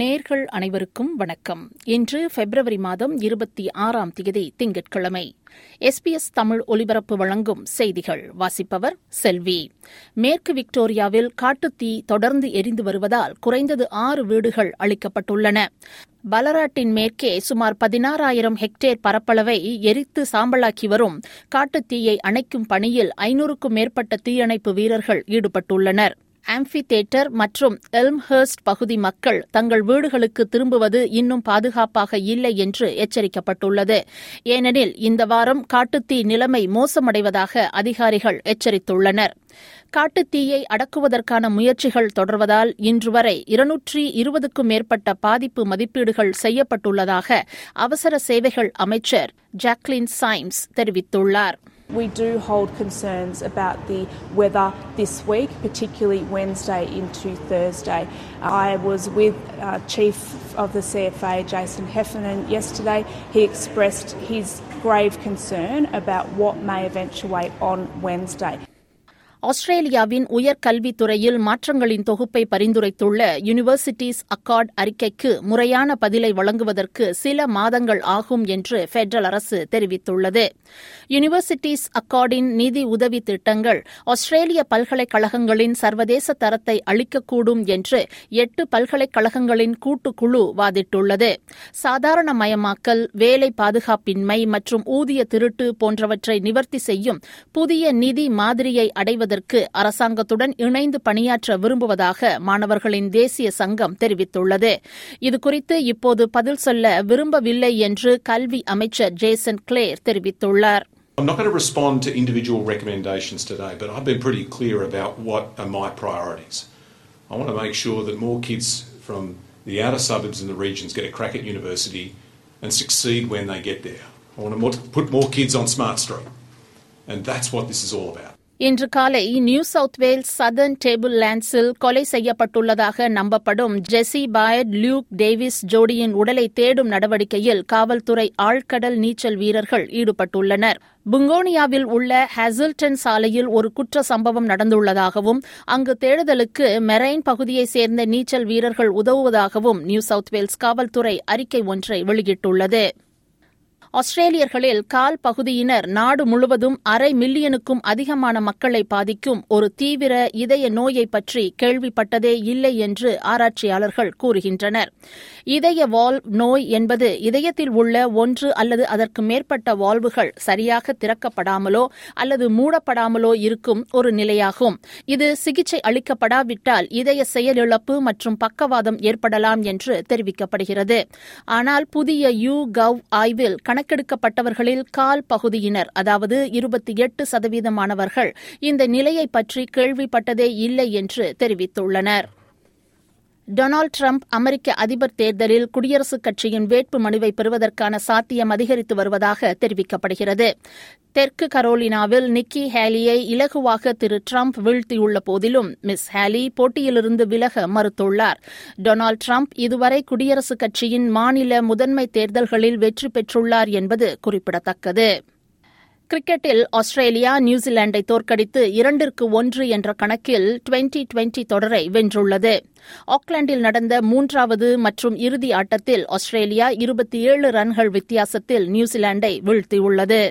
நேர்கள் அனைவருக்கும் வணக்கம். இன்று பிப்ரவரி மாதம் இருபத்தி ஆறாம் தேதி திங்கட்கிழமை. எஸ்பிஎஸ் தமிழ் ஒலிபரப்பு வழங்கும் செய்திகள். வாசிப்பவர் செல்வி. மேற்கு விக்டோரியாவில் காட்டுத்தீ தொடர்ந்து எரிந்து வருவதால் குறைந்தது ஆறு வீடுகள் அளிக்கப்பட்டுள்ளன பலராட்டின் மேற்கே சுமார் பதினாறாயிரம் ஹெக்டேர் பரப்பளவை எரித்து சாம்பலாக்கி வரும் காட்டுத்தீயை அணைக்கும் பணியில் ஐநூறுக்கும் மேற்பட்ட தீயணைப்பு வீரர்கள் ஈடுபட்டுள்ளனர். ஆம்பி தேட்டர் மற்றும் எல்ம்ஹர்ஸ்ட் பகுதி மக்கள் தங்கள் வீடுகளுக்கு திரும்புவது இன்னும் பாதுகாப்பாக இல்லை என்று எச்சரிக்கப்பட்டுள்ளது. ஏனெனில் இந்த வாரம் காட்டுத்தீ நிலைமை மோசமடைவதாக அதிகாரிகள் எச்சரித்துள்ளனர். காட்டுத்தீயை அடக்குவதற்கான முயற்சிகள் தொடர்வதால் இன்று வரை இருநூற்றி இருபதுக்கும் மேற்பட்ட பாதிப்பு மதிப்பீடுகள் செய்யப்பட்டுள்ளதாக அவசர சேவைகள் அமைச்சர் ஜாக்லின் சைம்ஸ் தெரிவித்துள்ளார். We do hold concerns about the weather this week, particularly Wednesday into Thursday. I was with uh, Chief of the CFA, Jason Heffernan, yesterday. He expressed his grave concern about what may eventuate on Wednesday. ஆஸ்திரேலியாவின் உயர்கல்வித்துறையில் மாற்றங்களின் தொகுப்பை பரிந்துரைத்துள்ள universities accord அறிக்கைக்கு முறையான பதிலை வழங்குவதற்கு சில மாதங்கள் ஆகும் என்று பெடரல் அரசு தெரிவித்துள்ளது. யூனிவர்சிட்டிஸ் அக்கார்டின் நிதி உதவி திட்டங்கள் ஆஸ்திரேலிய பல்கலைக்கழகங்களின் சர்வதேச தரத்தை அளிக்கக்கூடும் என்று எட்டு பல்கலைக்கழகங்களின் கூட்டுக்குழு வாதிட்டுள்ளது. சாதாரணமயமாக்கல் வேலை பாதுகாப்பின்மை மற்றும் ஊதிய திருட்டு போன்றவற்றை நிவர்த்தி செய்யும் புதிய நிதி மாதிரியை அடைவது செய்வதற்கு அரசாங்கத்துடன் இணைந்து பணியாற்ற விரும்புவதாக மாணவர்களின் தேசிய சங்கம் தெரிவித்துள்ளது இதுகுறித்து இப்போது பதில் சொல்ல விரும்பவில்லை என்று கல்வி அமைச்சர் ஜேசன் கிளேர் தெரிவித்துள்ளார் I'm not going to respond to individual recommendations today, but I've been pretty clear about what are my priorities. I want to make sure that more kids from the outer suburbs and the regions get a crack at university and succeed when they get there. I want to put more kids on Smart Street. And that's what this is all about. இன்று காலை new south Wales southern table லேண்ட்ஸில் கொலை செய்யப்பட்டுள்ளதாக நம்பப்படும் Jesse Baird Luke Davies ஜோடியின் உடலை தேடும் நடவடிக்கையில் காவல்துறை ஆழ்கடல் நீச்சல் வீரர்கள் ஈடுபட்டுள்ளனர். புங்கோனியாவில் உள்ள ஹெசில்டன் சாலையில் ஒரு குற்ற சம்பவம் நடந்துள்ளதாகவும் அங்கு தேடுதலுக்கு மெரைன் பகுதியைச் சேர்ந்த நீச்சல் வீரர்கள் உதவுவதாகவும் நியூ சவுத் வேல்ஸ் காவல்துறை அறிக்கை ஒன்றை வெளியிட்டுள்ளது. ஆஸ்திரேலியர்களில் கால் பகுதியினர் நாடு முழுவதும் அரை மில்லியனுக்கும் அதிகமான மக்களை பாதிக்கும் ஒரு தீவிர இதய நோயை பற்றி கேள்விப்பட்டதே இல்லை என்று ஆராய்ச்சியாளர்கள் கூறுகின்றனர். இதய வால்வ் நோய் என்பது இதயத்தில் உள்ள ஒன்று அல்லது அதற்கு மேற்பட்ட வால்வுகள் சரியாக திறக்கப்படாமலோ அல்லது மூடப்படாமலோ இருக்கும் ஒரு நிலையாகும். இது சிகிச்சை அளிக்கப்படாவிட்டால் இதய செயலிழப்பு மற்றும் பக்கவாதம் ஏற்படலாம் என்று தெரிவிக்கப்படுகிறது. ஆனால் புதிய யூ கவ் ஆய்வில் கணக்கெடுக்கப்பட்டவர்களில் கால் பகுதியினர் அதாவது இருபத்தி எட்டு சதவீதமானவர்கள் இந்த நிலையை பற்றி கேள்விப்பட்டதே இல்லை என்று தெரிவித்துள்ளனர். டொனால்டு டிரம்ப் அமெரிக்க அதிபர் தேர்தலில் குடியரசுக் கட்சியின் வேட்பு மனுவை பெறுவதற்கான சாத்தியம் அதிகரித்து வருவதாக தெரிவிக்கப்படுகிறது. தெற்கு கரோலினாவில் நிக்கி ஹேலியை இலகுவாக திரு டிரம்ப் வீழ்த்தியுள்ள போதிலும் மிஸ் ஹேலி போட்டியிலிருந்து விலக மறுத்துள்ளார். டொனால்டு டிரம்ப் இதுவரை குடியரசுக் கட்சியின் மாநில முதன்மை தேர்தல்களில் வெற்றி பெற்றுள்ளார் என்பது குறிப்பிடத்தக்கது. கிரிக்கெட்டில் ஆஸ்திரேலியா நியூசிலாந்தை தோற்கடித்து இரண்டிற்கு ஒன்று என்ற கணக்கில் டுவெண்டி டுவெண்டி தொடரை வென்றுள்ளது. ஆக்லாந்தில் நடந்த மூன்றாவது மற்றும் இறுதி ஆட்டத்தில் ஆஸ்திரேலியா இருபத்தி ஏழு ரன்கள் வித்தியாசத்தில் நியூசிலாந்தை வீழ்த்தியுள்ளது.